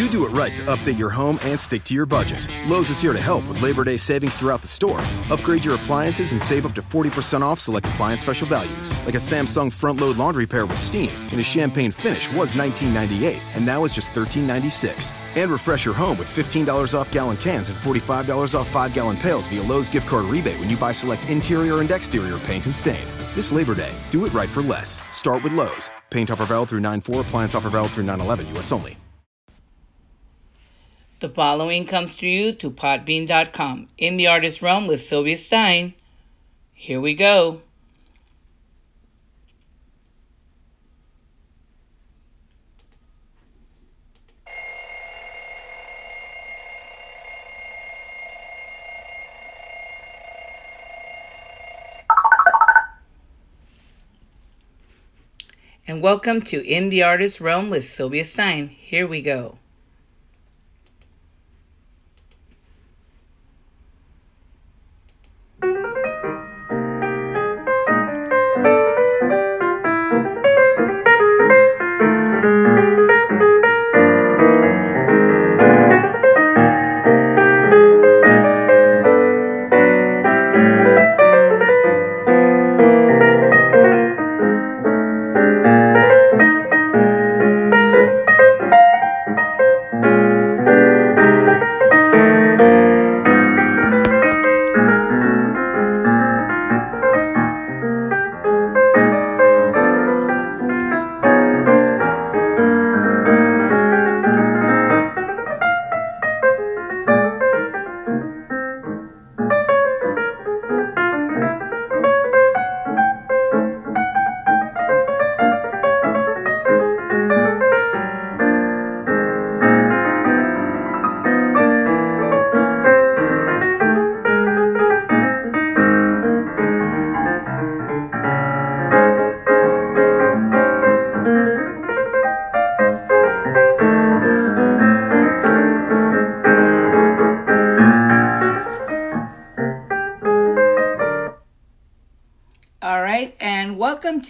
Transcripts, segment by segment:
You do it right to update your home and stick to your budget. Lowe's is here to help with Labor Day savings throughout the store. Upgrade your appliances and save up to 40% off select appliance special values, like a Samsung front load laundry pair with steam in a champagne finish was $19.98 and now is just $13.96. And refresh your home with $15 off gallon cans and $45 off 5 gallon pails via Lowe's gift card rebate when you buy select interior and exterior paint and stain. This Labor Day, do it right for less. Start with Lowe's. Paint offer valid through 9 4, appliance offer valid through 9 11, U.S. only. The following comes to you to Podbean.com In the Artist Realm with Sylvia Stein. Here we go. And welcome to In the Artist Realm with Sylvia Stein. Here we go.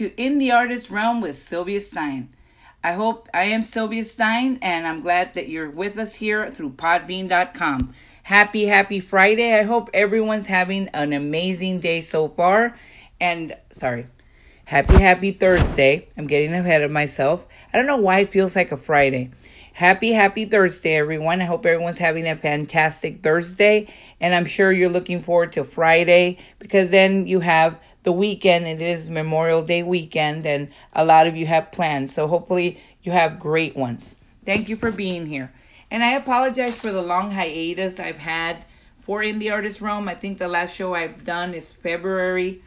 To In the Artist Realm with Sylvia Stein. I hope I am Sylvia Stein, and I'm glad that you're with us here through Podbean.com. Happy, happy Friday. I hope everyone's having an amazing day so far. And sorry, happy, happy Thursday. I'm getting ahead of myself. I don't know why it feels like a Friday. Happy, happy Thursday, everyone. I hope everyone's having a fantastic Thursday. And I'm sure you're looking forward to Friday because then you have the weekend. It is Memorial Day weekend, and a lot of you have plans. So hopefully you have great ones. Thank you for being here. And I apologize for the long hiatus I've had for In the Artist Realm. I think the last show I've done is February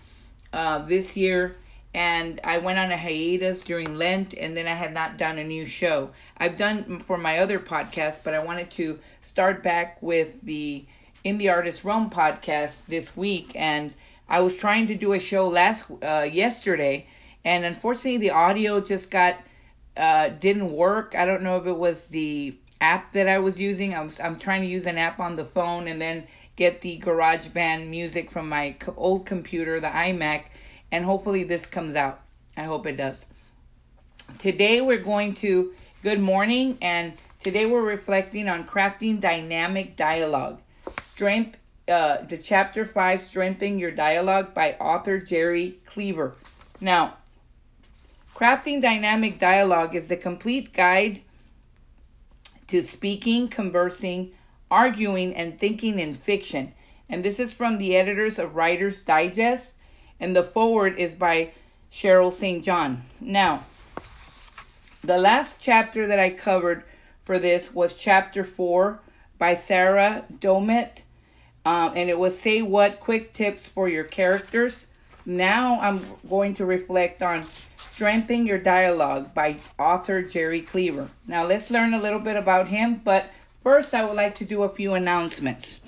uh, this year. And I went on a hiatus during Lent, and then I had not done a new show. I've done for my other podcast, but I wanted to start back with the In the Artist Realm podcast this week. And I was trying to do a show last uh, yesterday, and unfortunately the audio just got uh, didn't work. I don't know if it was the app that I was using. I was I'm trying to use an app on the phone and then get the GarageBand music from my old computer, the iMac, and hopefully this comes out. I hope it does. Today we're going to good morning and today we're reflecting on crafting dynamic dialogue. Strength uh, the chapter 5 strengthening your dialogue by author jerry cleaver. Now crafting dynamic dialogue is the complete guide to speaking conversing arguing and thinking in fiction. And this is from the editors of writers digest and the forward is by cheryl st john. Now the last chapter that i covered for this was chapter 4 by sarah domet um, and it was say what quick tips for your characters. Now I'm going to reflect on Strengthening Your Dialogue by author Jerry Cleaver. Now let's learn a little bit about him, but first I would like to do a few announcements.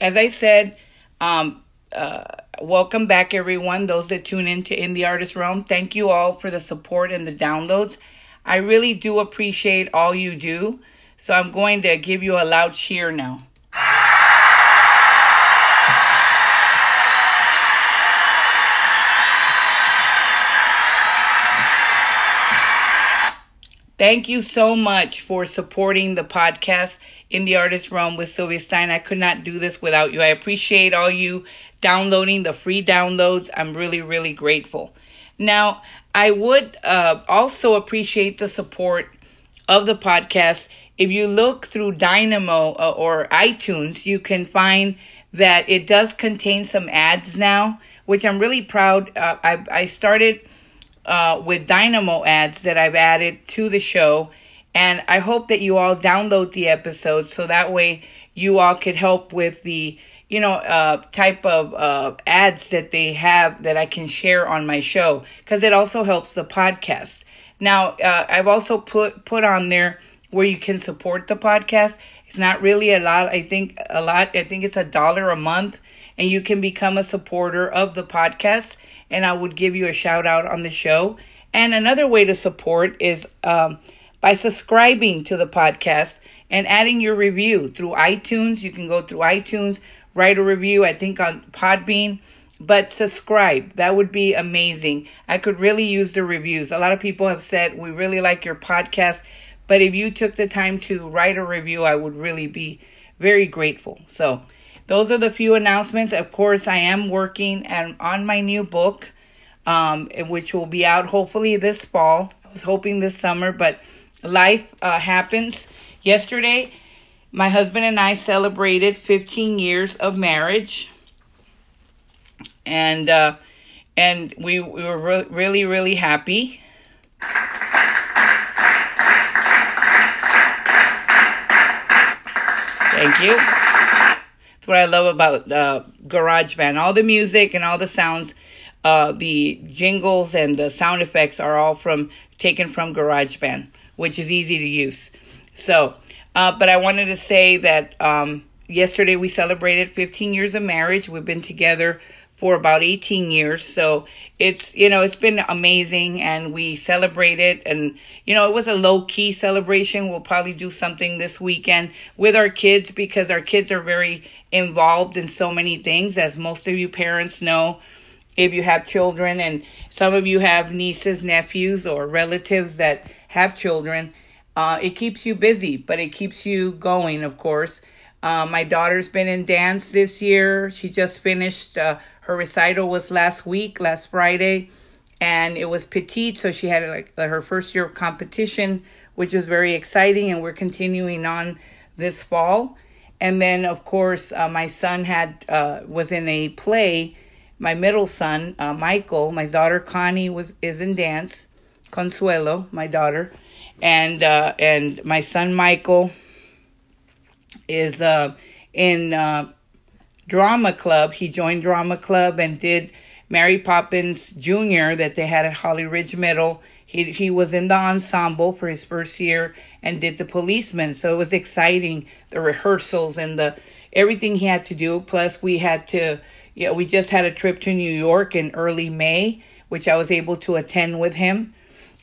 As I said, um, uh, welcome back everyone, those that tune into In the Artist Realm. Thank you all for the support and the downloads. I really do appreciate all you do. So I'm going to give you a loud cheer now. Thank you so much for supporting the podcast in the artist realm with Sylvia Stein. I could not do this without you. I appreciate all you downloading the free downloads. I'm really, really grateful. Now, I would uh, also appreciate the support of the podcast. If you look through Dynamo uh, or iTunes, you can find that it does contain some ads now, which I'm really proud. Uh, I, I started uh, with Dynamo ads that I've added to the show, and I hope that you all download the episode so that way you all could help with the you know uh, type of uh, ads that they have that I can share on my show because it also helps the podcast. Now uh, I've also put put on there where you can support the podcast. It's not really a lot. I think a lot. I think it's a dollar a month, and you can become a supporter of the podcast. And I would give you a shout out on the show. And another way to support is um, by subscribing to the podcast and adding your review through iTunes. You can go through iTunes, write a review. I think on Podbean but subscribe. That would be amazing. I could really use the reviews. A lot of people have said, We really like your podcast. But if you took the time to write a review, I would really be very grateful. So, those are the few announcements. Of course, I am working and on my new book, um, which will be out hopefully this fall. I was hoping this summer, but life uh, happens. Yesterday, my husband and I celebrated 15 years of marriage, and uh, and we, we were re- really really happy. Thank you. That's what I love about uh, GarageBand. All the music and all the sounds, uh, the jingles and the sound effects are all from taken from GarageBand, which is easy to use. So, uh, but I wanted to say that um, yesterday we celebrated 15 years of marriage. We've been together for about 18 years. So it's, you know, it's been amazing and we celebrated and, you know, it was a low key celebration. We'll probably do something this weekend with our kids because our kids are very involved in so many things, as most of you parents know. If you have children and some of you have nieces, nephews, or relatives that have children, uh, it keeps you busy, but it keeps you going, of course. Uh, my daughter's been in dance this year. She just finished uh, her recital was last week, last Friday, and it was petite, so she had like her first year of competition, which was very exciting, and we're continuing on this fall. And then, of course, uh, my son had uh, was in a play. My middle son, uh, Michael, my daughter Connie was is in dance. Consuelo, my daughter, and uh, and my son Michael is uh, in uh, drama club. He joined drama club and did Mary Poppins Jr. that they had at Holly Ridge Middle. He he was in the ensemble for his first year and did the policeman. So it was exciting, the rehearsals and the everything he had to do. Plus we had to yeah, we just had a trip to New York in early May, which I was able to attend with him.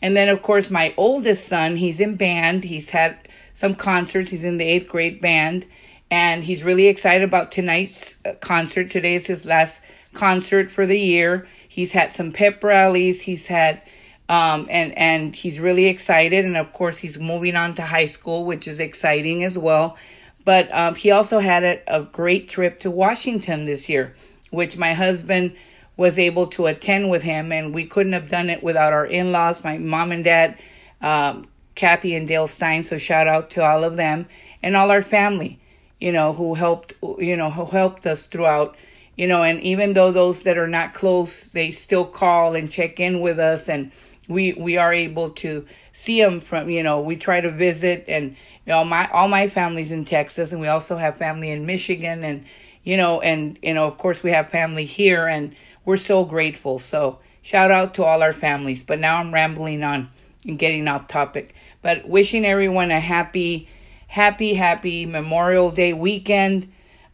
And then of course my oldest son, he's in band. He's had some concerts. He's in the 8th grade band and he's really excited about tonight's uh, concert. Today is his last concert for the year. He's had some pep rallies. He's had um, and and he's really excited. And of course, he's moving on to high school, which is exciting as well. But um, he also had a, a great trip to Washington this year, which my husband was able to attend with him, and we couldn't have done it without our in-laws, my mom and dad, um, Kathy and Dale Stein. So shout out to all of them and all our family you know, who helped, you know, who helped us throughout, you know, and even though those that are not close, they still call and check in with us and we, we are able to see them from, you know, we try to visit and, you know, my, all my family's in Texas and we also have family in Michigan and, you know, and, you know, of course we have family here and we're so grateful. So shout out to all our families. But now I'm rambling on and getting off topic. But wishing everyone a happy, happy, happy Memorial Day weekend.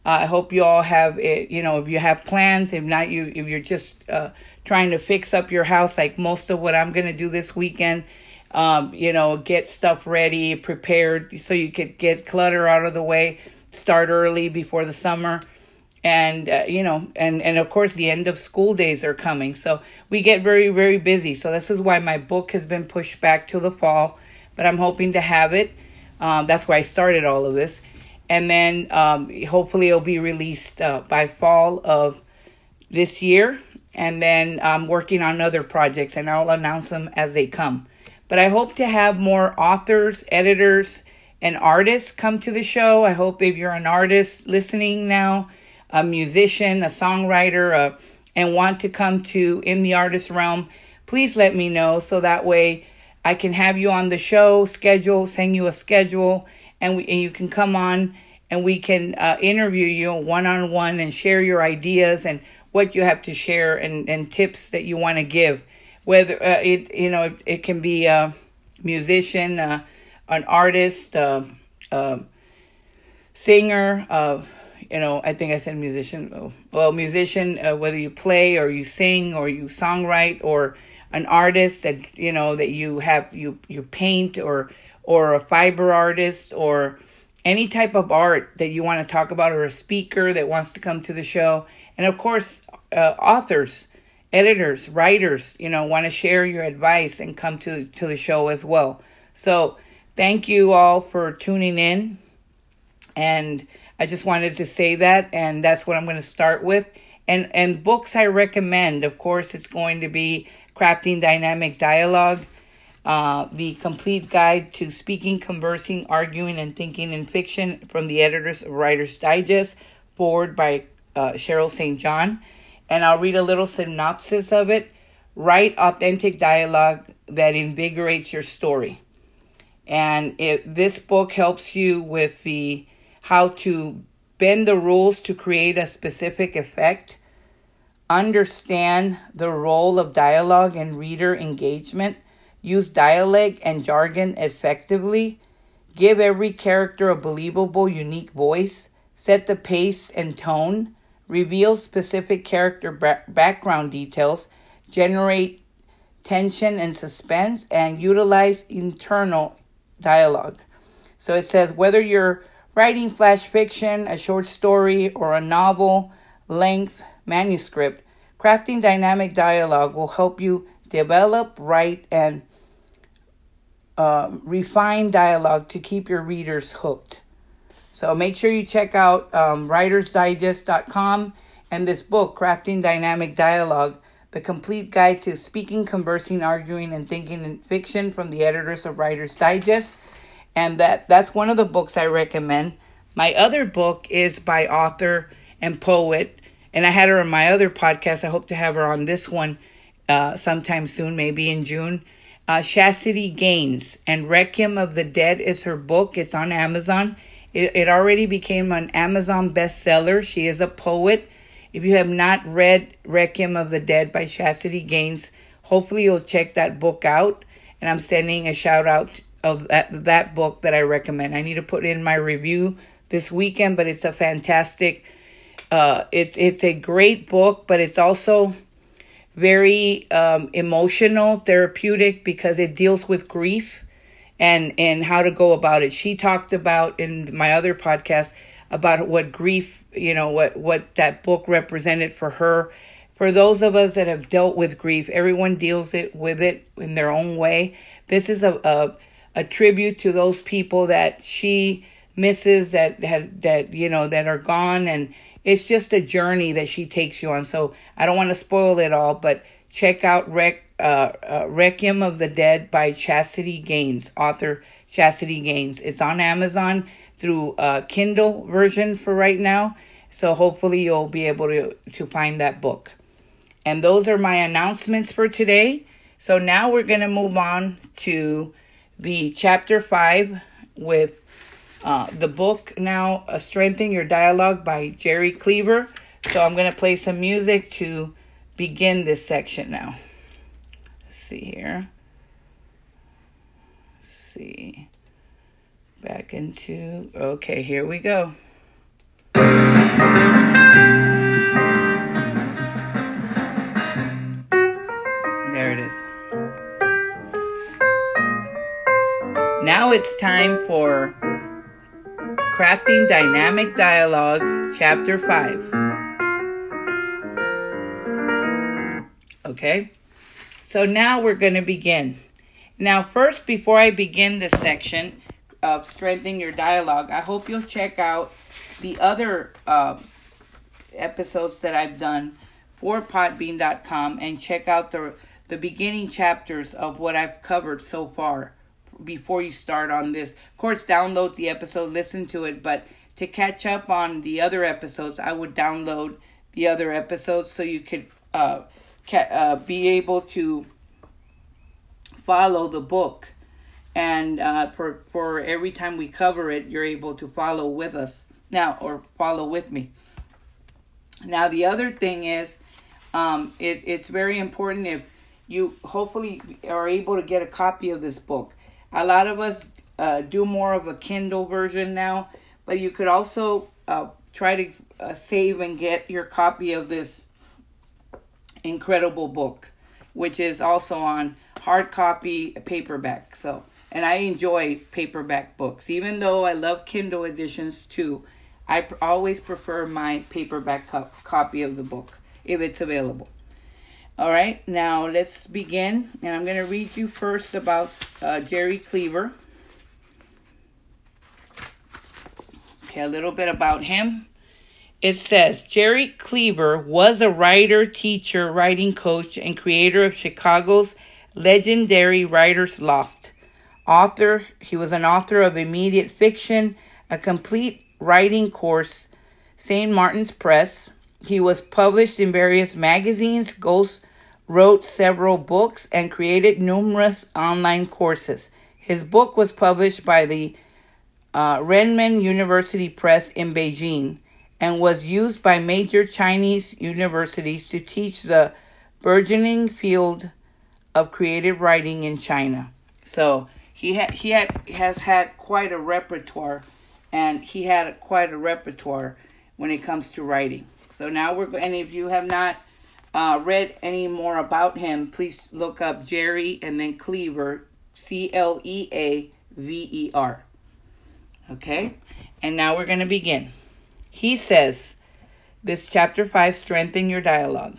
Uh, I hope you all have it. You know, if you have plans, if not, you if you're just uh, trying to fix up your house, like most of what I'm gonna do this weekend. Um, you know, get stuff ready, prepared, so you could get clutter out of the way. Start early before the summer, and uh, you know, and and of course the end of school days are coming, so we get very very busy. So this is why my book has been pushed back to the fall but I'm hoping to have it. Um, that's where I started all of this. And then um, hopefully it'll be released uh, by fall of this year. And then I'm working on other projects and I'll announce them as they come. But I hope to have more authors, editors, and artists come to the show. I hope if you're an artist listening now, a musician, a songwriter, uh, and want to come to In the Artist Realm, please let me know so that way I can have you on the show, schedule, send you a schedule, and, we, and you can come on and we can uh, interview you one on one and share your ideas and what you have to share and, and tips that you want to give. Whether uh, it you know it, it, can be a musician, uh, an artist, uh, singer, uh, you know, I think I said musician. Well, musician, uh, whether you play or you sing or you songwrite or an artist that you know that you have you you paint or or a fiber artist or any type of art that you want to talk about or a speaker that wants to come to the show. And of course uh, authors editors writers you know want to share your advice and come to to the show as well. So thank you all for tuning in. And I just wanted to say that, and that's what I'm going to start with. And and books I recommend, of course, it's going to be Crafting Dynamic Dialogue, uh, the complete guide to speaking, conversing, arguing, and thinking in fiction from the editors of Writer's Digest, forward by uh, Cheryl St. John. And I'll read a little synopsis of it. Write authentic dialogue that invigorates your story. And it, this book helps you with the how to bend the rules to create a specific effect, understand the role of dialogue and reader engagement, use dialect and jargon effectively, give every character a believable, unique voice, set the pace and tone, reveal specific character background details, generate tension and suspense, and utilize internal dialogue. So it says whether you're writing flash fiction, a short story, or a novel length manuscript, crafting dynamic dialogue will help you develop, write, and uh, refine dialogue to keep your readers hooked. So make sure you check out um, writersdigest.com and this book, Crafting Dynamic Dialogue, the complete guide to speaking, conversing, arguing, and thinking in fiction from the editors of Writer's Digest and that that's one of the books I recommend. My other book is by author and poet, and I had her on my other podcast. I hope to have her on this one uh, sometime soon, maybe in June. Uh, Chastity Gaines and Requiem of the Dead is her book. It's on Amazon. It, it already became an Amazon bestseller. She is a poet. If you have not read Requiem of the Dead by Chastity Gaines, hopefully you'll check that book out. And I'm sending a shout out of that, that book that I recommend. I need to put in my review this weekend, but it's a fantastic, uh, it's it's a great book, but it's also very um, emotional, therapeutic because it deals with grief and and how to go about it. She talked about in my other podcast about what grief, you know, what what that book represented for her. For those of us that have dealt with grief, everyone deals it with it in their own way. This is a, a a tribute to those people that she misses that had that you know that are gone. And it's just a journey that she takes you on. So i don't want to spoil it all but check out Rec, uh, uh, requiem of the dead by chastity gaines author chastity gaines. It's on amazon through uh, kindle version for right now. So hopefully you'll be able to to find that book. And those are my announcements for today. So now we're going to move on to the chapter 5 with uh, the book now uh, Strengthen Your Dialogue by Jerry Cleaver. So I'm going to play some music to begin this section now. Let's see here. Let's see. Back into. Okay, here we go. It's time for Crafting Dynamic Dialogue, Chapter 5. Okay, so now we're going to begin. Now, first, before I begin this section of strengthening your dialogue, I hope you'll check out the other uh, episodes that I've done for Podbean.com and check out the the beginning chapters of what I've covered so far before you start on this. Of course, download the episode, listen to it, but to catch up on the other episodes, I would download the other episodes so you could uh, ca- uh, be able to follow the book. And uh, for, for every time we cover it, you're able to follow with us now or follow with me. Now, the other thing is, um, it, it's very important if you hopefully are able to get a copy of this book. A lot of us uh, do more of a Kindle version now, but you could also uh, try to uh, save and get your copy of this incredible book, which is also on hard copy paperback. So, and I enjoy paperback books, even though I love Kindle editions too. I pr- always prefer my paperback co- copy of the book if it's available. All right, now let's begin. And I'm going to read you first about uh, Jerry Cleaver. Okay, a little bit about him. It says Jerry Cleaver was a writer, teacher, writing coach, and creator of Chicago's legendary Writers Loft. Author, he was an author of immediate fiction, a complete writing course, St. Martin's Press. He was published in various magazines, Ghost wrote several books, and created numerous online courses. His book was published by the uh, Renmin University Press in Beijing and was used by major Chinese universities to teach the burgeoning field of creative writing in China. So he had he had has had quite a repertoire, and he had quite a repertoire when it comes to writing. So now we're and if you have not uh, read any more about him, please look up Jerry and then Cleaver, C L E A V E R. Okay? And now we're going to begin. He says, this chapter 5 strengthen your dialogue.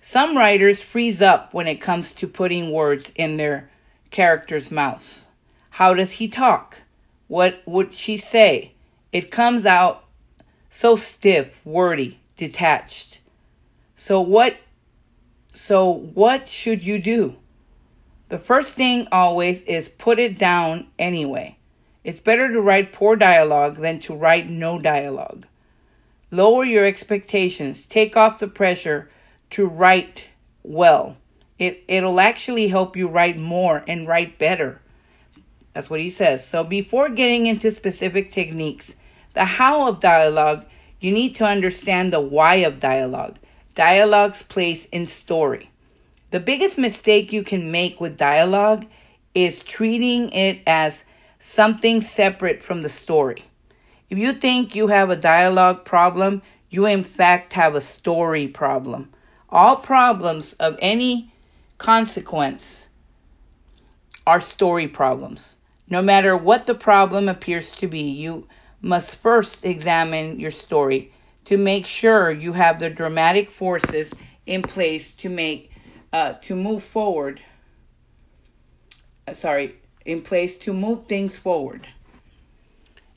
Some writers freeze up when it comes to putting words in their characters' mouths. How does he talk? What would she say? It comes out so stiff, wordy, detached. So what so what should you do? The first thing always is put it down anyway. It's better to write poor dialogue than to write no dialogue. Lower your expectations. Take off the pressure to write well. It it'll actually help you write more and write better. That's what he says. So before getting into specific techniques, the how of dialogue, you need to understand the why of dialogue dialogue's place in story. The biggest mistake you can make with dialogue is treating it as something separate from the story. If you think you have a dialogue problem, you in fact have a story problem. All problems of any consequence are story problems. No matter what the problem appears to be, you must first examine your story to make sure you have the dramatic forces in place to make uh, to move forward. Uh, sorry, in place to move things forward.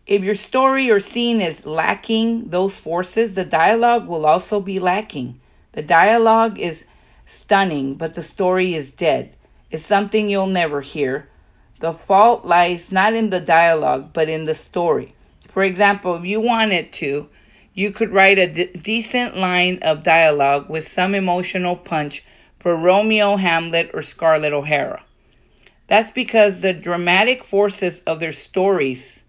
If your story or scene is lacking those forces, the dialogue will also be lacking. The dialogue is stunning, but the story is dead. It's something you'll never hear. The fault lies not in the dialogue, but in the story. For example, if you wanted to, you could write a decent line of dialogue with some emotional punch for Romeo, Hamlet, or Scarlett O'Hara. That's because the dramatic forces of their stories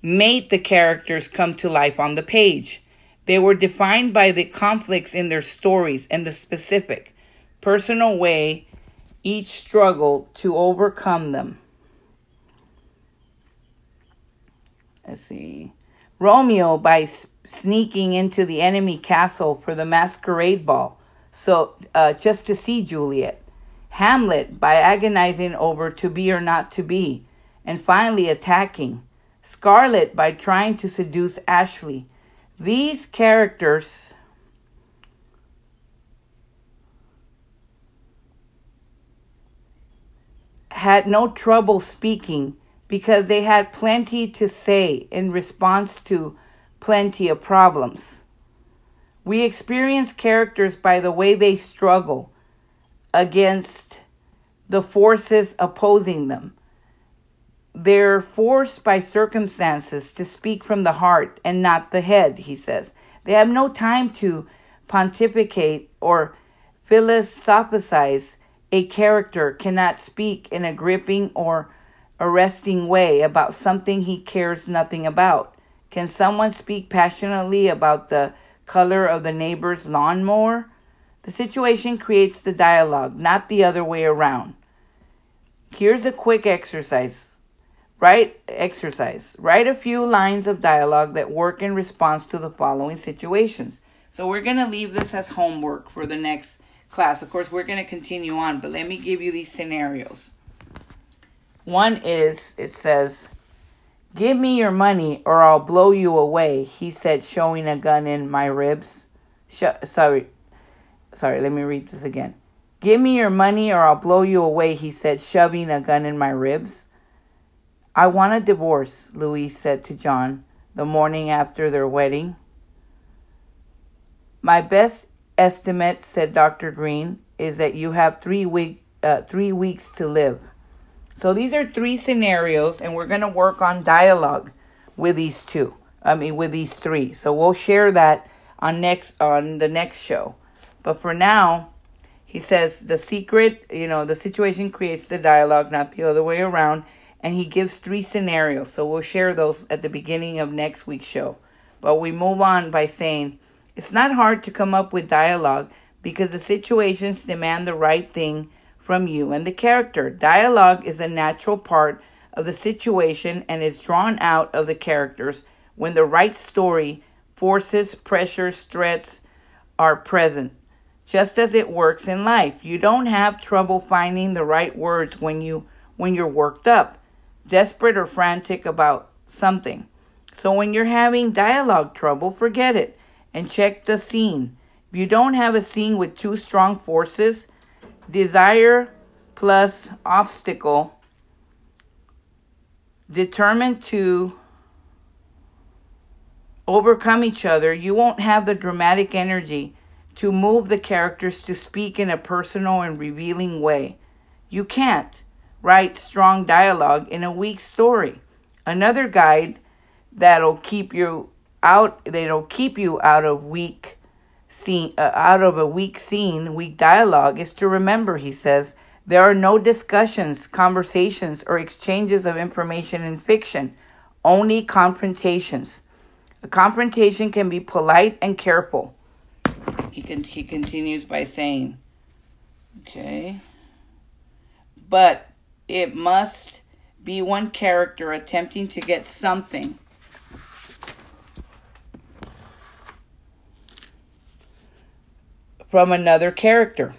made the characters come to life on the page. They were defined by the conflicts in their stories and the specific, personal way each struggled to overcome them. Let's see. Romeo by sneaking into the enemy castle for the masquerade ball, so uh, just to see Juliet. Hamlet by agonizing over to be or not to be, and finally attacking. Scarlett by trying to seduce Ashley. These characters had no trouble speaking because they had plenty to say in response to plenty of problems. We experience characters by the way they struggle against the forces opposing them. They're forced by circumstances to speak from the heart and not the head, he says. They have no time to pontificate or philosophize. A character cannot speak in a gripping or arresting way about something he cares nothing about. Can someone speak passionately about the color of the neighbor's lawnmower? The situation creates the dialogue, not the other way around. Here's a quick exercise. Write exercise. Write a few lines of dialogue that work in response to the following situations. So we're going to leave this as homework for the next class. Of course, we're going to continue on, but let me give you these scenarios. One is it says, Give me your money or I'll blow you away, he said, showing a gun in my ribs. Sh- sorry, sorry, let me read this again. Give me your money or I'll blow you away, he said, shoving a gun in my ribs. I want a divorce, Louise said to John the morning after their wedding. My best estimate, said Dr. Green, is that you have three, week, uh, three weeks to live. So these are three scenarios, and we're going to work on dialogue with these two. I mean, with these three. So we'll share that on next on the next show. But for now, he says the secret, you know, the situation creates the dialogue, not the other way around and he gives three scenarios. So we'll share those at the beginning of next week's show. But we move on by saying it's not hard to come up with dialogue because the situations demand the right thing from you and the character. Dialogue is a natural part of the situation and is drawn out of the characters when the right story, forces, pressures, threats are present. Just as it works in life, you don't have trouble finding the right words when you when you're worked up desperate or frantic about something. So when you're having dialogue trouble, forget it and check the scene. If you don't have a scene with two strong forces, desire plus obstacle, determined to overcome each other, you won't have the dramatic energy to move the characters to speak in a personal and revealing way. You can't write strong dialogue in a weak story. Another guide that'll keep you out that'll keep you out of weak scene uh, out of a weak scene, weak dialogue is to remember, he says, there are no discussions, conversations, or exchanges of information in fiction, only confrontations. A confrontation can be polite and careful. He, con- he continues by saying, okay, but it must be one character attempting to get something. From another character.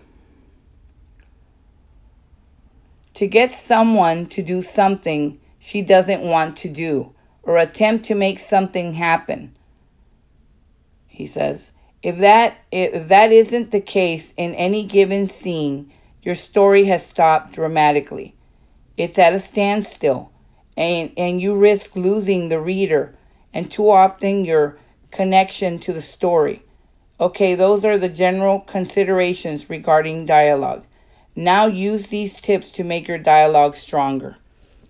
To get someone to do something she doesn't want to do or attempt to make something happen. He says, if that if that isn't the case in any given scene, your story has stopped dramatically. It's at a standstill, and, and you risk losing the reader and too often your connection to the story. Okay, those are the general considerations regarding dialogue. Now use these tips to make your dialogue stronger.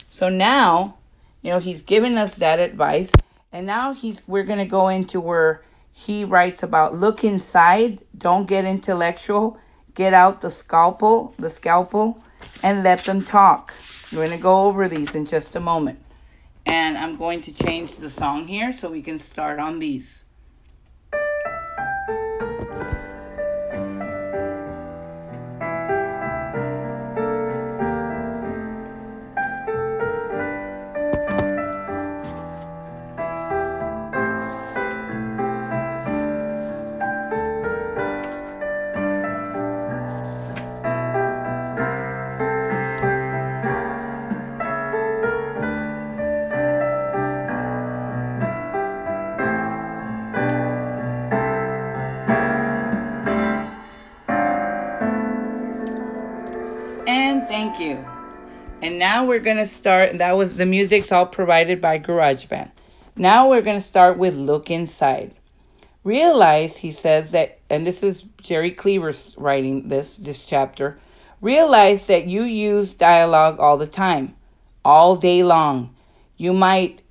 So now, you know, he's given us that advice, and now he's we're going to go into where he writes about look inside, don't get intellectual, get out the scalpel, the scalpel, and let them talk. We're going to go over these in just a moment. And I'm going to change the song here so we can start on these. We're going to start. That was the music's all provided by GarageBand. Now we're going to start with Look Inside. Realize, he says that, and this is Jerry Cleaver's writing this, this chapter. Realize that you use dialogue all the time, all day long. You might,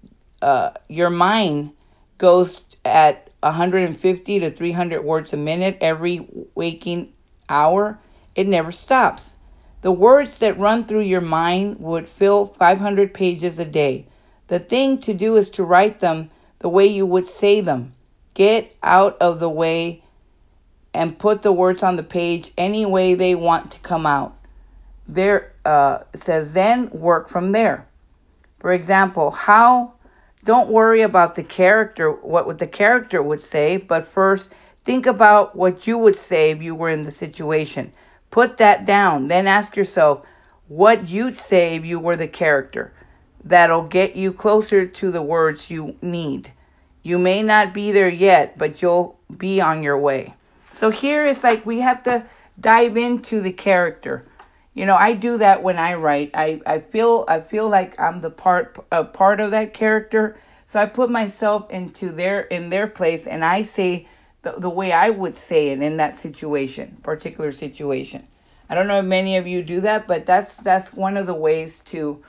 uh, your mind goes at 150 to 300 words a minute every waking hour. It never stops. The words that run through your mind would fill 500 pages a day. The thing to do is to write them the way you would say them. Get out of the way and put the words on the page any way they want to come out. There uh, says then work from there. For example, how don't worry about the character, what the character would say, but first think about what you would say if you were in the situation. Put that down. Then ask yourself what you'd say if you were the character. That'll get you closer to the words you need. You may not be there yet, but you'll be on your way. So here it's like we have to dive into the character. You know, I do that when I write. I, I feel I feel like I'm the part a part of that character. So I put myself into their in their place and I say the, the way I would say it in that situation, particular situation. I don't know if many of you do that, but that's that's one of the ways to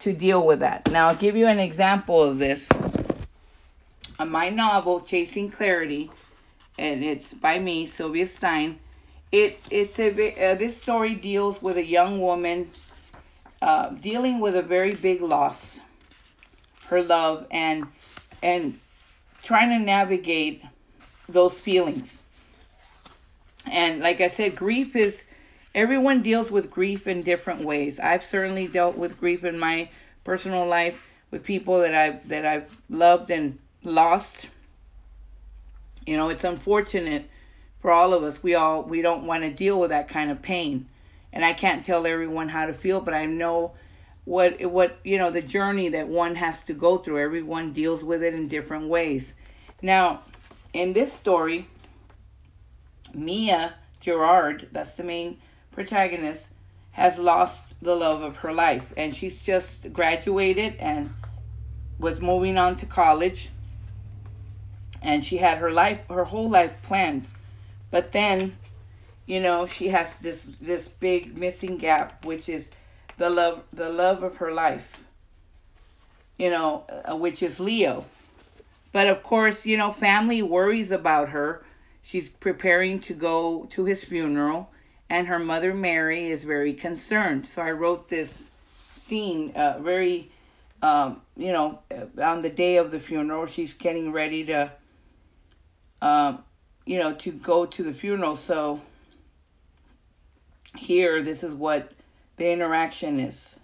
to deal with that. Now I'll give you an example of this. On my novel, Chasing Clarity, and it's by me, Sylvia Stein. It it's a uh, this story deals with a young woman uh, dealing with a very big loss, her love, and and trying to navigate those feelings. And like I said, grief is everyone deals with grief in different ways. I've certainly dealt with grief in my personal life with people that I've that I've loved and lost. You know, it's unfortunate for all of us. We all we don't want to deal with that kind of pain. And I can't tell everyone how to feel, but I know what what you know the journey that one has to go through. Everyone deals with it in different ways. Now, in this story, Mia Gerard, that's the main protagonist, has lost the love of her life. And she's just graduated and was moving on to college. And she had her life, her whole life planned. But then, you know, she has this this big missing gap, which is the love the love of her life. You know, uh, which is Leo. But of course, you know, family worries about her. She's preparing to go to his funeral, and her mother Mary is very concerned. So I wrote this scene uh, very, um, you know, uh, on the day of the funeral, she's getting ready to, um, you know, to go to the funeral. So here, this is what the interaction is.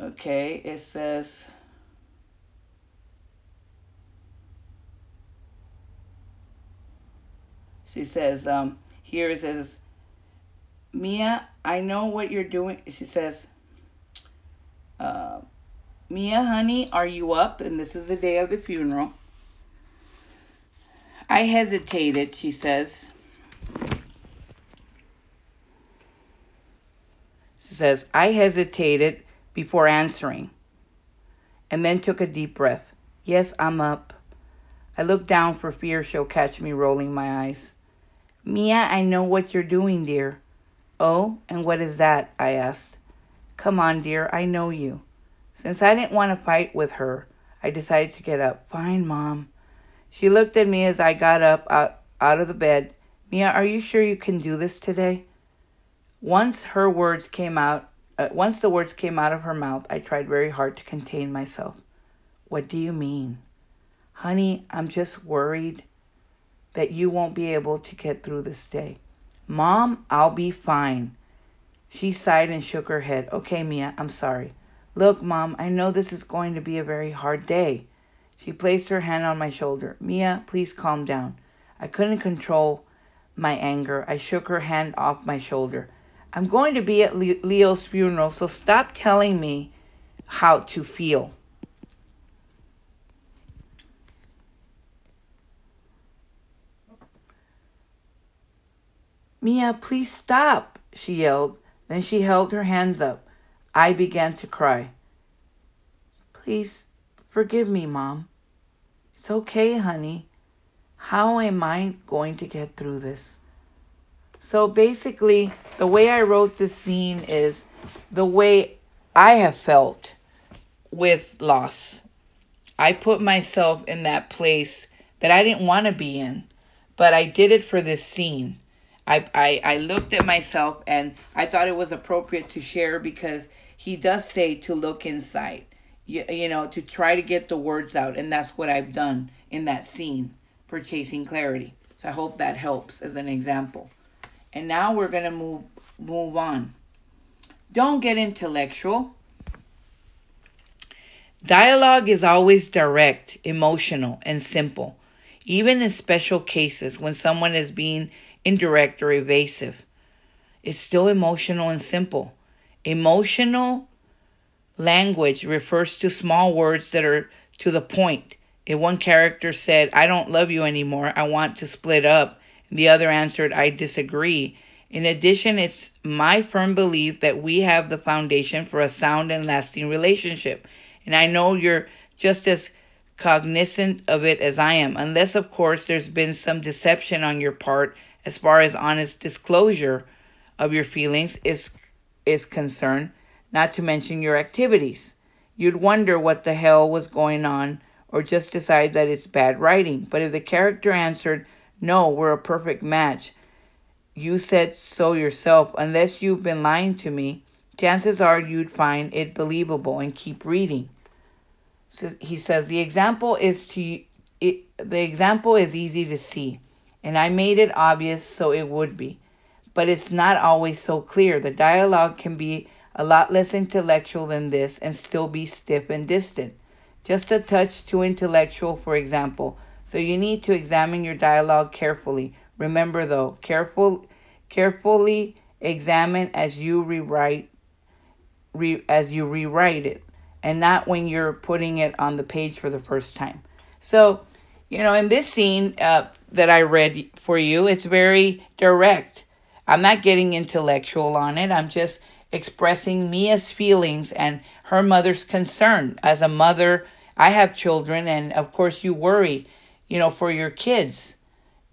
Okay, it says. She says, um, here it says, Mia, I know what you're doing. She says, uh, Mia, honey, are you up? And this is the day of the funeral. I hesitated, she says. She says, I hesitated before answering and then took a deep breath. Yes, I'm up. I look down for fear she'll catch me rolling my eyes. Mia, I know what you're doing, dear. Oh, and what is that? I asked. Come on, dear, I know you. Since I didn't want to fight with her, I decided to get up. Fine, Mom. She looked at me as I got up out, out of the bed. Mia, are you sure you can do this today? Once her words came out, uh, once the words came out of her mouth, I tried very hard to contain myself. What do you mean? Honey, I'm just worried that you won't be able to get through this day. Mom, I'll be fine. She sighed and shook her head. Okay, Mia, I'm sorry. Look, Mom, I know this is going to be a very hard day. She placed her hand on my shoulder. Mia, please calm down. I couldn't control my anger. I shook her hand off my shoulder. I'm going to be at Leo's funeral, so stop telling me how to feel. Mia, please stop, she yelled. Then she held her hands up. I began to cry. Please forgive me, Mom. It's okay, honey. How am I going to get through this? So basically, the way I wrote this scene is the way I have felt with loss. I put myself in that place that I didn't want to be in, but I did it for this scene. I, I, I looked at myself and I thought it was appropriate to share because he does say to look inside, you, you know, to try to get the words out. And that's what I've done in that scene for Chasing Clarity. So I hope that helps as an example. And now we're going to move move on. Don't get intellectual. Dialogue is always direct, emotional, and simple, even in special cases when someone is being indirect or evasive. It's still emotional and simple. Emotional language refers to small words that are to the point. If one character said, I don't love you anymore, I want to split up, the other answered, I disagree. In addition, it's my firm belief that we have the foundation for a sound and lasting relationship and I know you're just as cognizant of it as I am, unless, of course, there's been some deception on your part as far as honest disclosure of your feelings is is concerned, not to mention your activities. You'd wonder what the hell was going on or just decide that it's bad writing. But if the character answered, "No, we're a perfect match," you said so yourself, unless you've been lying to me, chances are you'd find it believable and keep reading So he says the example is to it, the example is easy to see and i made it obvious so it would be. But it's not always so clear. The dialogue can be a lot less intellectual than this and still be stiff and distant. Just a touch too intellectual for example. So you need to examine your dialogue carefully. Remember though careful carefully examine as you rewrite re, as you rewrite it and not when you're putting it on the page for the first time. So, you know, in this scene uh, that I read for you, it's very direct. I'm not getting intellectual on it. I'm just expressing Mia's feelings and her mother's concern. As a mother, I have children, and of course, you worry, you know, for your kids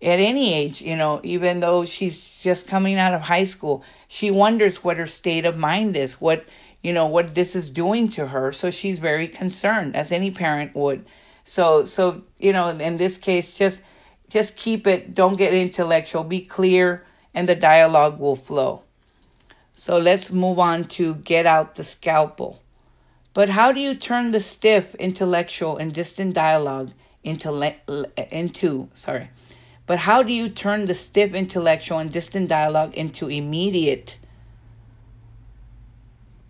at any age, you know, even though she's just coming out of high school, she wonders what her state of mind is, what you know what this is doing to her so she's very concerned as any parent would so so you know in this case just just keep it don't get intellectual be clear and the dialogue will flow. So let's move on to get out the scalpel. But how do you turn the stiff intellectual and distant dialogue into into sorry. But how do you turn the stiff intellectual and distant dialogue into immediate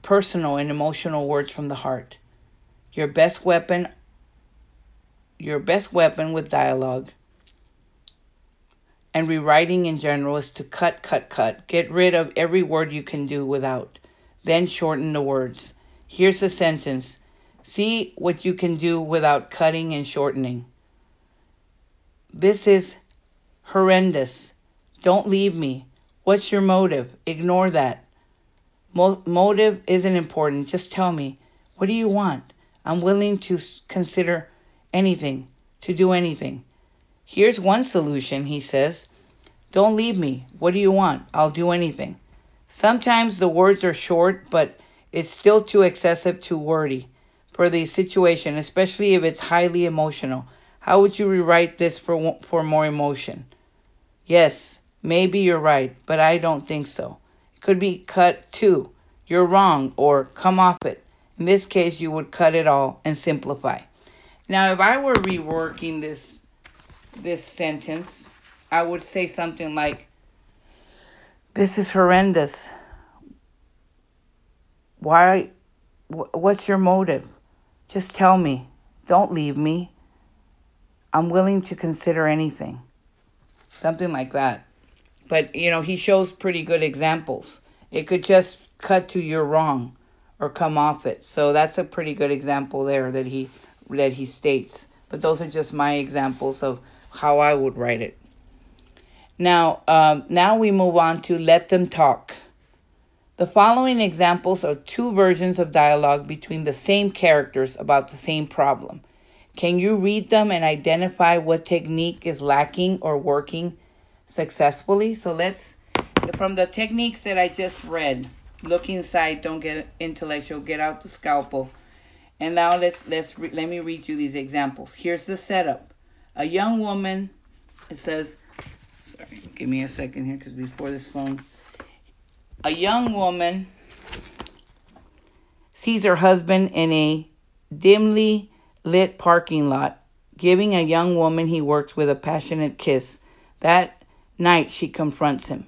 personal and emotional words from the heart. Your best weapon your best weapon with dialogue and rewriting in general is to cut, cut, cut. Get rid of every word you can do without. Then shorten the words. Here's a sentence. See what you can do without cutting and shortening. This is horrendous. Don't leave me. What's your motive? Ignore that. Mo- motive isn't important. Just tell me, what do you want? I'm willing to consider anything, to do anything. Here's one solution, he says. Don't leave me. What do you want? I'll do anything. Sometimes the words are short, but it's still too excessive, too wordy for the situation, especially if it's highly emotional. How would you rewrite this for, for more emotion? Yes, maybe you're right, but I don't think so It could be cut too. you're wrong or come off it. In this case, you would cut it all and simplify. Now, if I were reworking this this sentence, I would say something like this is horrendous. Why what's your motive? Just tell me. Don't leave me. I'm willing to consider anything. Something like that. But, you know, he shows pretty good examples. It could just cut to you're wrong or come off it. So that's a pretty good example there that he that he states. But those are just my examples of how I would write it. Now, um, now we move on to let them talk. The following examples are two versions of dialogue between the same characters about the same problem. Can you read them and identify what technique is lacking or working successfully? So let's, from the techniques that I just read, look inside, don't get intellectual, get out the scalpel. And now let's let's re- let me read you these examples. Here's the setup. A young woman, it says, sorry, give me a second here because before this phone a young woman sees her husband in a dimly lit parking lot, giving a young woman he works with a passionate kiss. That night, she confronts him.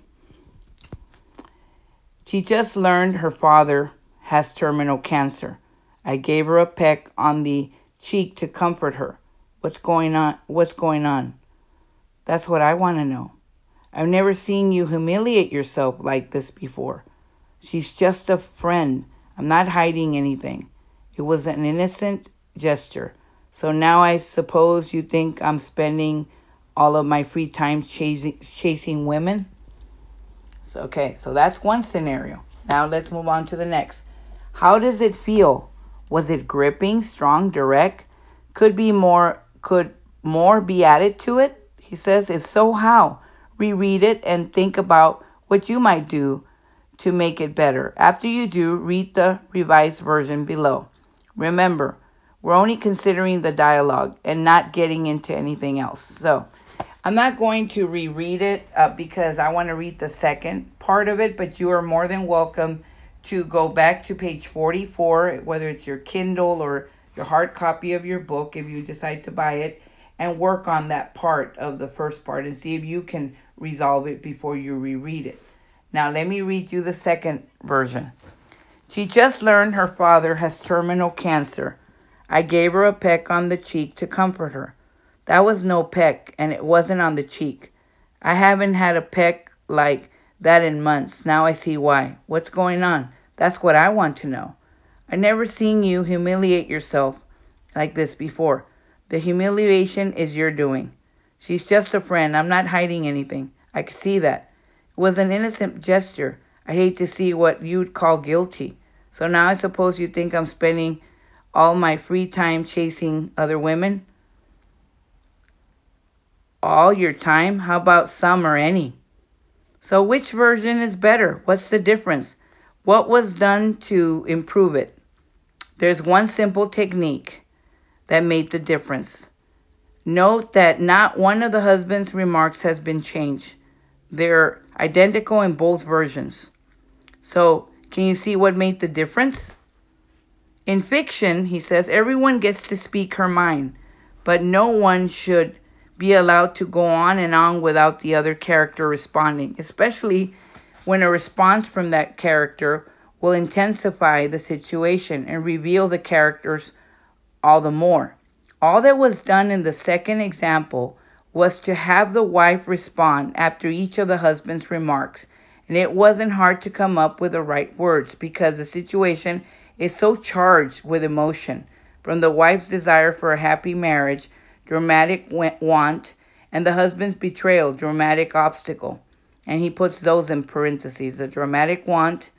She just learned her father has terminal cancer. I gave her a peck on the cheek to comfort her. What's going on? What's going on? That's what I want to know. I've never seen you humiliate yourself like this before. She's just a friend. I'm not hiding anything. It was an innocent gesture. So now I suppose you think I'm spending all of my free time chasing chasing women? So okay, so that's one scenario. Now let's move on to the next. How does it feel? Was it gripping, strong, direct? Could be more could more be added to it? He says, if so, how? reread it, and think about what you might do to make it better. After you do, read the revised version below. Remember, we're only considering the dialogue and not getting into anything else. So, I'm not going to reread it uh, because I want to read the second part of it, but you are more than welcome to go back to page 44, whether it's your Kindle or your hard copy of your book, if you decide to buy it, and work on that part of the first part and see if you can resolve it before you reread it. Now, let me read you the second version. She just learned her father has terminal cancer. I gave her a peck on the cheek to comfort her. That was no peck, and it wasn't on the cheek. I haven't had a peck like that in months. Now I see why. What's going on? That's what I want to know. I never seen you humiliate yourself like this before. The humiliation is your doing. She's just a friend. I'm not hiding anything. I could see that. It was an innocent gesture. I hate to see what you'd call guilty. So now I suppose you think I'm spending all my free time chasing other women? All your time? How about some or any? So which version is better? What's the difference? What was done to improve it? There's one simple technique that made the difference. Note that not one of the husband's remarks has been changed. They're identical in both versions. So, can you see what made the difference? In fiction, he says, everyone gets to speak her mind, but no one should be allowed to go on and on without the other character responding, especially when a response from that character will intensify the situation and reveal the characters all the more. All that was done in the second example was to have the wife respond after each of the husband's remarks, and it wasn't hard to come up with the right words because the situation is so charged with emotion from the wife's desire for a happy marriage, dramatic want, and the husband's betrayal, dramatic obstacle. And he puts those in parentheses the dramatic want,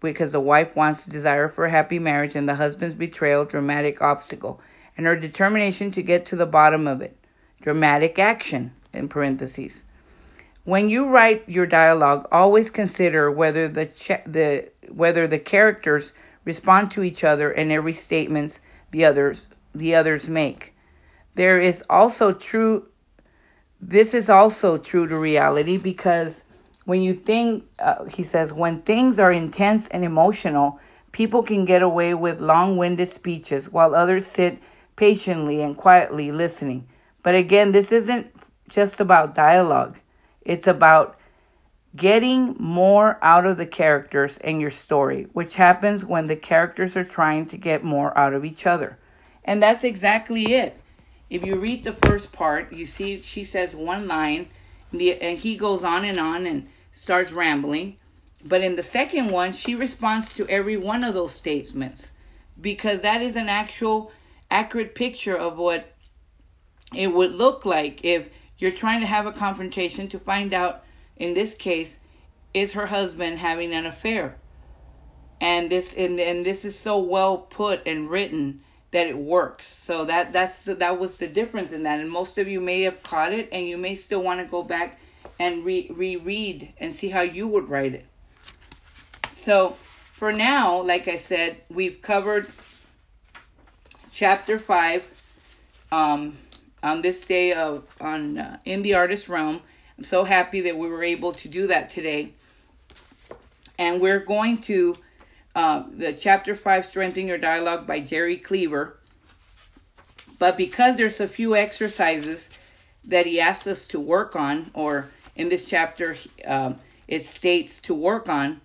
because the wife wants the desire for a happy marriage, and the husband's betrayal, dramatic obstacle and her determination to get to the bottom of it. Dramatic action, in parentheses. When you write your dialogue, always consider whether the, the, whether the characters respond to each other in every statements the others, the others make. There is also true this is also true to reality because when you think, uh, he says, when things are intense and emotional, people can get away with long winded speeches while others sit patiently and quietly listening. But again, this isn't just about dialogue, it's about getting more out of the characters in your story, which happens when the characters are trying to get more out of each other. And that's exactly it. If you read the first part, you see she says one line, and he goes on and on and starts rambling. But in the second one, she responds to every one of those statements because that is an actual accurate picture of what it would look like if you're trying to have a confrontation to find out, in this case, is her husband having an affair? and this and, and this is so well put and written that it works. So that that's that was the difference in that. And most of you may have caught it, and you may still want to go back and re reread and see how you would write it. So for now, like I said, we've covered chapter five. Um, on this day of on uh, in the artist realm, I'm so happy that we were able to do that today. And we're going to uh, the chapter five, strengthen your dialogue by Jerry Cleaver. But because there's a few exercises that he asks us to work on, or in this chapter, uh, it states to work on.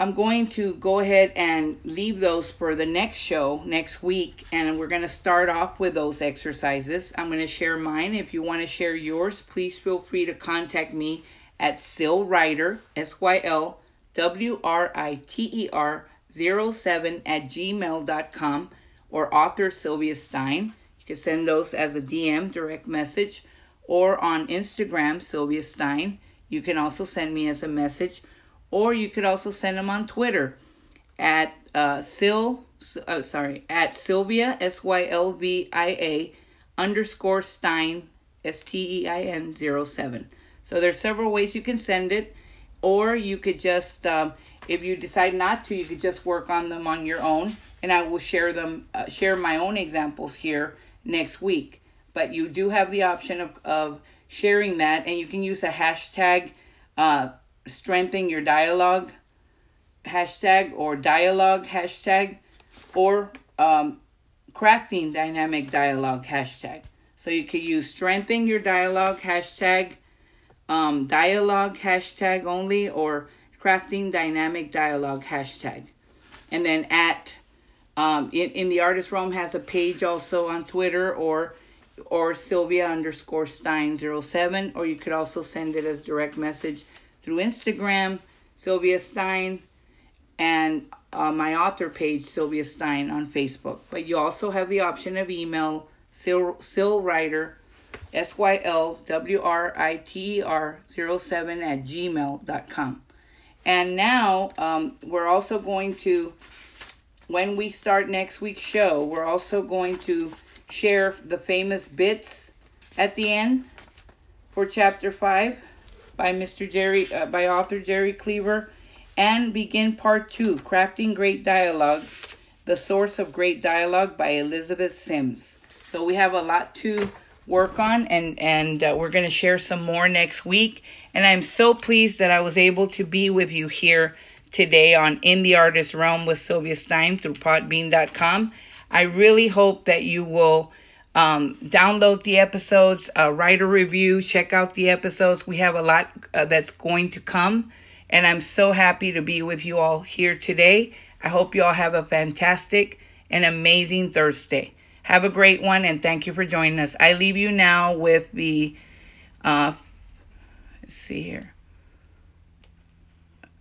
I'm going to go ahead and leave those for the next show next week, and we're going to start off with those exercises. I'm going to share mine. If you want to share yours, please feel free to contact me at Sylwriter, S Y L W R I T E R 07 at gmail.com, or author Sylvia Stein. You can send those as a DM, direct message, or on Instagram, Sylvia Stein. You can also send me as a message or you could also send them on Twitter at uh, Sil, uh, sorry, at Sylvia S Y L V I A underscore Stein S T E I N zero seven. So there's several ways you can send it, or you could just, um, if you decide not to, you could just work on them on your own, and I will share them, uh, share my own examples here next week. But you do have the option of, of sharing that, and you can use a hashtag. Uh, strengthen your dialogue hashtag or dialogue hashtag or um, crafting dynamic dialogue hashtag. So you could use strengthen your dialogue hashtag, um, dialogue hashtag only, or crafting dynamic dialogue hashtag. And then at um, in, in the artist realm has a page also on Twitter or or Sylvia underscore Stein 07, or you could also send it as direct message through Instagram, Sylvia Stein, and uh, my author page, Sylvia Stein, on Facebook. But you also have the option of email, Sylwriter, S Y L W R I T E R 07 at gmail.com. And now um, we're also going to, when we start next week's show, we're also going to share the famous bits at the end for chapter 5 by Mr. Jerry, uh, by author Jerry Cleaver, and begin part two, Crafting Great Dialogue, The Source of Great Dialogue by Elizabeth Sims. So we have a lot to work on, and, and uh, we're going to share some more next week. And I'm so pleased that I was able to be with you here today on In the Artist Realm with Sylvia Stein through podbean.com. I really hope that you will um, download the episodes, uh, write a review, check out the episodes. We have a lot uh, that's going to come, and I'm so happy to be with you all here today. I hope you all have a fantastic and amazing Thursday. Have a great one, and thank you for joining us. I leave you now with the, uh, let's see here.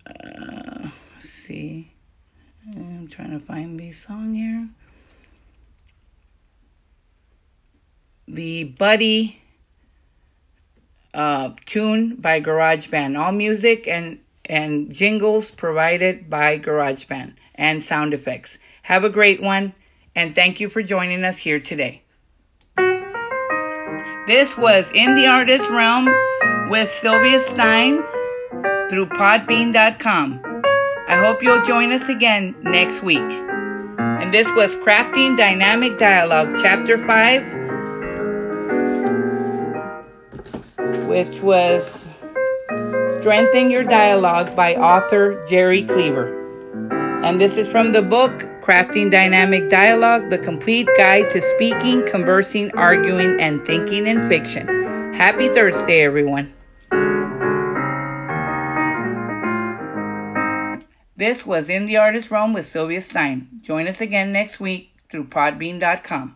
Uh, see, I'm trying to find the song here. The Buddy uh, tune by GarageBand. All music and, and jingles provided by GarageBand and sound effects. Have a great one, and thank you for joining us here today. This was In the Artist Realm with Sylvia Stein through Podbean.com. I hope you'll join us again next week. And this was Crafting Dynamic Dialogue, Chapter 5 which was Strengthen Your Dialogue by author Jerry Cleaver. And this is from the book Crafting Dynamic Dialogue The Complete Guide to Speaking, Conversing, Arguing, and Thinking in Fiction. Happy Thursday, everyone. This was In the Artist Realm with Sylvia Stein. Join us again next week through podbean.com.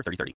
3030.